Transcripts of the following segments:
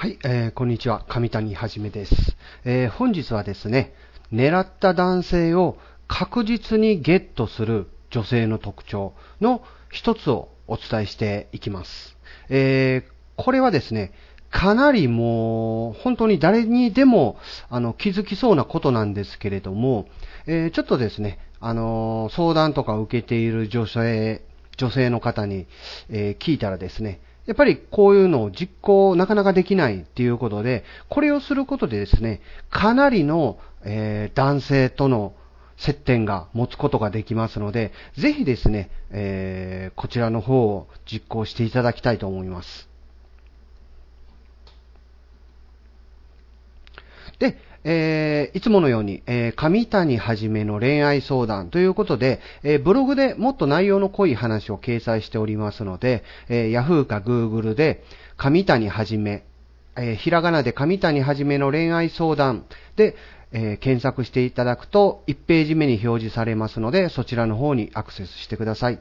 はい、えーこんにちは。上谷はじめです。えー本日はですね、狙った男性を確実にゲットする女性の特徴の一つをお伝えしていきます。えーこれはですね、かなりもう、本当に誰にでも、あの、気づきそうなことなんですけれども、えーちょっとですね、あのー相談とか受けている女性、女性の方に、えー聞いたらですね、やっぱりこういうのを実行なかなかできないっていうことで、これをすることでですね、かなりの、えー男性との接点が持つことができますので、ぜひですね、えーこちらの方を実行していただきたいと思います。で、えーいつものように、えー上谷はじめの恋愛相談ということで、えーブログでもっと内容の濃い話を掲載しておりますので、えー Yahoo か Google で、上谷はじめ、えーひらがなで上谷はじめの恋愛相談で、えー検索していただくと、1ページ目に表示されますので、そちらの方にアクセスしてください。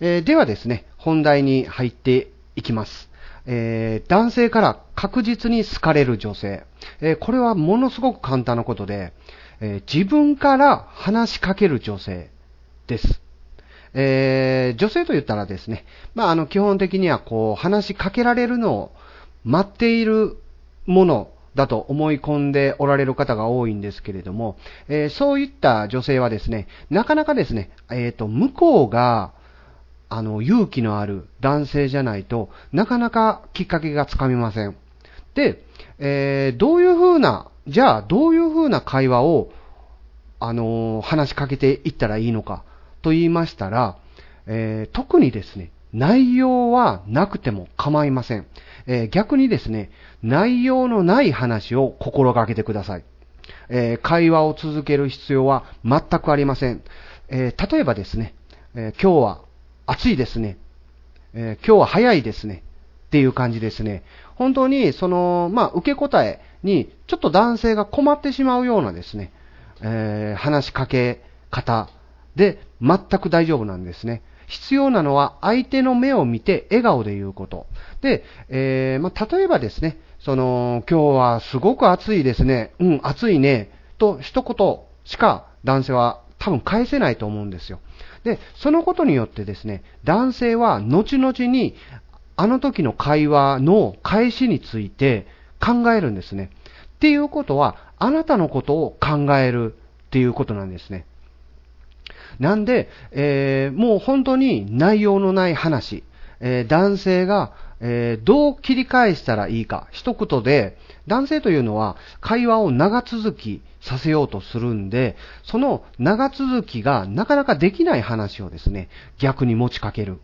えーではですね、本題に入っていきます。えー男性から確実に好かれる女性。えーこれはものすごく簡単なことで、えー自分から話しかける女性です。え女性と言ったらですね、まあ、あの、基本的にはこう、話しかけられるのを待っているものだと思い込んでおられる方が多いんですけれども、えーそういった女性はですね、なかなかですね、えっ、と、向こうが、あの、勇気のある男性じゃないとなかなかきっかけがつかみません。で、えーどういう風な、じゃあ、どういう風な会話を、あのー話しかけていったらいいのかと言いましたら、えー特にですね、内容はなくても構いません。えー逆にですね、内容のない話を心がけてください。えー会話を続ける必要は全くありません。えー例えばですね、え今日は暑いですね。えー今日は早いですね。っていう感じですね。本当に、その、まあ、受け答えに、ちょっと男性が困ってしまうようなですね、えー話しかけ方で全く大丈夫なんですね。必要なのは相手の目を見て笑顔で言うこと。で、えーまあ、例えばですね、その、今日はすごく暑いですね。うん、暑いね。と一言しか男性は多分返せないと思うんですよ。で、そのことによってですね、男性は後々にあの時の会話の返しについて考えるんですね。っていうことは、あなたのことを考えるっていうことなんですね。なんで、えーもう本当に内容のない話、えー男性が、えーどう切り返したらいいか、一言で、男性というのは会話を長続きさせようとするんで、その長続きがなかなかできない話をですね、逆に持ちかける。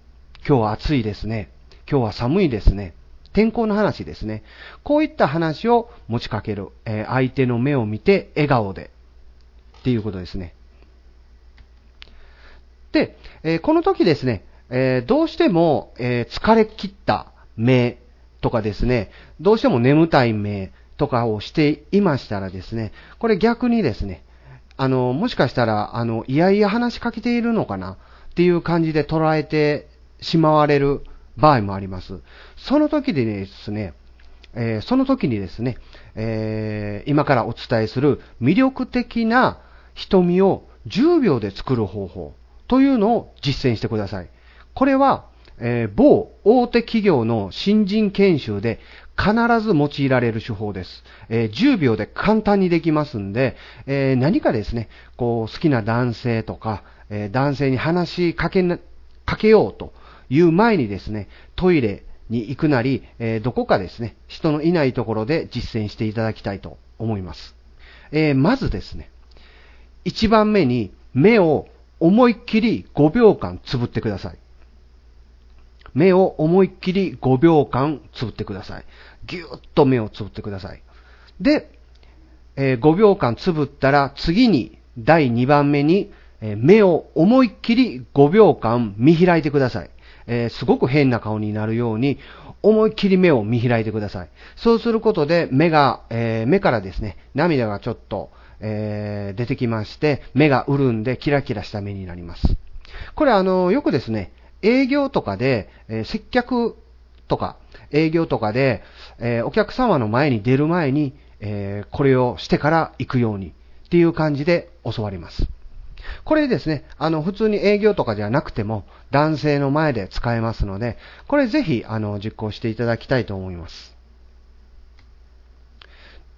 今日は暑いですね。今日は寒いですね。天候の話ですね。こういった話を持ちかける。えー相手の目を見て笑顔で。っていうことですね。で、えーこの時ですね、えーどうしても、え疲れ切った目とかですね、どうしても眠たい目とかをしていましたらですね、これ逆にですね、あの、もしかしたら、あの、いやいや話しかけているのかなっていう感じで捉えてしまわれる場合もあります。その時でですね、えーその時にですね、えー今からお伝えする魅力的な瞳を10秒で作る方法というのを実践してください。これは、えー某大手企業の新人研修で必ず用いられる手法です。えー10秒で簡単にできますんで、えー何かですね、こう好きな男性とか、え男性に話しかけな、かけようという前にですね、トイレに行くなり、えどこかですね、人のいないところで実践していただきたいと思います。えまずですね、一番目に目を思いっきり5秒間つぶってください。目を思いっきり5秒間つぶってください。ぎゅーっと目をつぶってください。で、えー5秒間つぶったら次に第2番目に、えー目を思いっきり5秒間見開いてください。えーすごく変な顔になるように思いっきり目を見開いてください。そうすることで目が、えー目からですね、涙がちょっと、えー出てきまして、目が潤んでキラキラした目になります。これあの、よくですね、営業とかで、えー接客とか営業とかで、えー、お客様の前に出る前に、えー、これをしてから行くようにっていう感じで教わります。これですね、あの、普通に営業とかじゃなくても、男性の前で使えますので、これぜひ、あの、実行していただきたいと思います。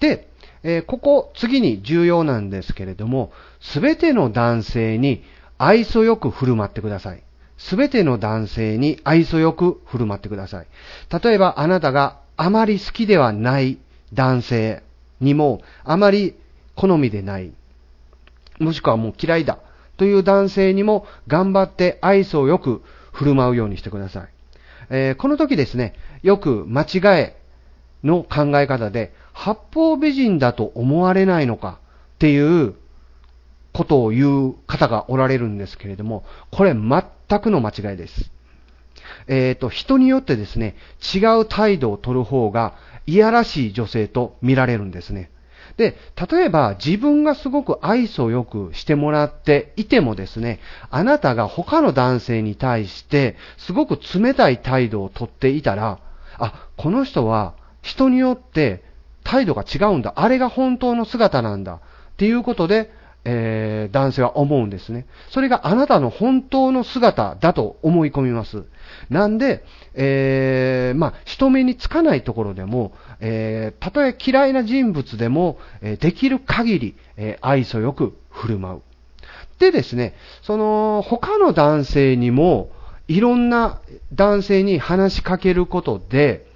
で、えー、ここ、次に重要なんですけれども、すべての男性に愛想よく振る舞ってください。すべての男性に愛想よく振る舞ってください。例えば、あなたがあまり好きではない男性にも、あまり好みでない、もしくはもう嫌いだという男性にも頑張って愛想よく振る舞うようにしてください。えー、この時ですね、よく間違えの考え方で、八方美人だと思われないのかっていうことを言う方がおられるんですけれども、これ全くの間違いです。えっ、ー、と、人によってですね、違う態度を取る方がいやらしい女性と見られるんですね。で、例えば自分がすごく愛想よくしてもらっていてもですね、あなたが他の男性に対してすごく冷たい態度をとっていたら、あ、この人は人によって態度が違うんだ。あれが本当の姿なんだ。っていうことで、えー、男性は思うんですね。それがあなたの本当の姿だと思い込みます。なんで、えー、まあ、人目につかないところでも、えー、たとえ嫌いな人物でも、え、できる限り、え、愛想よく振る舞う。でですね、その、他の男性にも、いろんな男性に話しかけることで、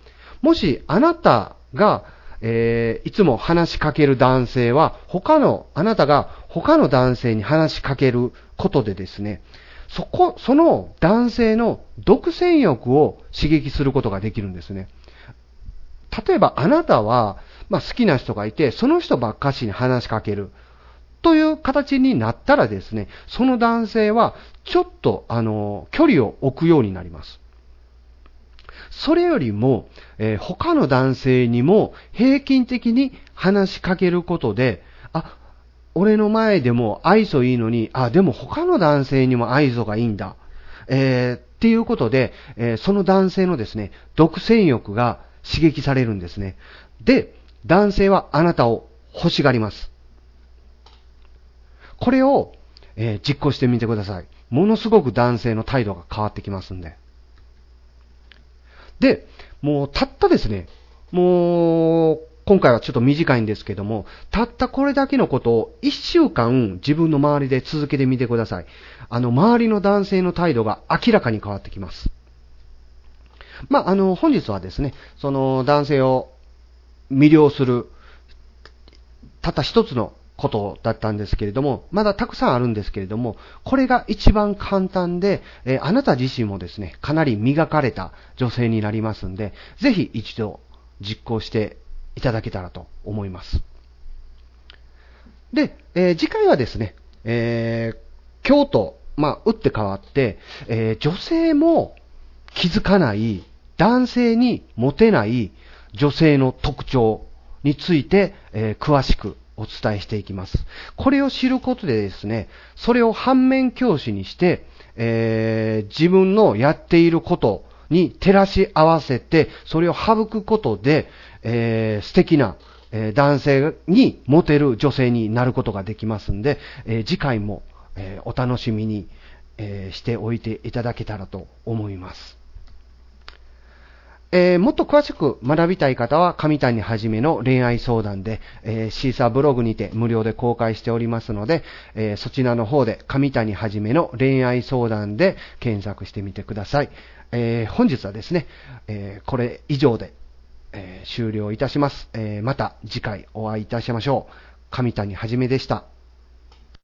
もしあなたが、えー、いつも話しかける男性は、他の、あなたが他の男性に話しかけることでですね、そこ、その男性の独占欲を刺激することができるんですね。例えばあなたは、まあ、好きな人がいて、その人ばっかしに話しかける。という形になったらですね、その男性はちょっとあの、距離を置くようになります。それよりも、えー、他の男性にも平均的に話しかけることで、あ、俺の前でも愛想いいのに、あ、でも他の男性にも愛想がいいんだ。えー、っていうことで、えー、その男性のですね、独占欲が刺激されるんですね。で、男性はあなたを欲しがります。これを、えー、実行してみてください。ものすごく男性の態度が変わってきますんで。で、もうたったですね、もう、今回はちょっと短いんですけども、たったこれだけのことを一週間自分の周りで続けてみてください。あの、周りの男性の態度が明らかに変わってきます。まあ、あの、本日はですね、その男性を魅了する、たった一つのことだったんですけれども、まだたくさんあるんですけれども、これが一番簡単で、え、あなた自身もですね、かなり磨かれた女性になりますんで、ぜひ一度実行していただけたらと思います。で、えー、次回はですね、えー、今日と、まあ、打って変わって、えー、女性も気づかない、男性にモテない女性の特徴について、え、詳しくお伝えしていきます。これを知ることでですね、それを反面教師にして、えー、自分のやっていることに照らし合わせて、それを省くことで、えー、素敵な、えー、男性にモテる女性になることができますんで、え、次回も、えお楽しみに、えしておいていただけたらと思います。えー、もっと詳しく学びたい方は、上谷はじめの恋愛相談で、えー、シーサーブログにて無料で公開しておりますので、えー、そちらの方で、上谷はじめの恋愛相談で検索してみてください。え本日はですね、えこれ以上で、え終了いたします。えまた次回お会いいたしましょう。上谷はじめでした。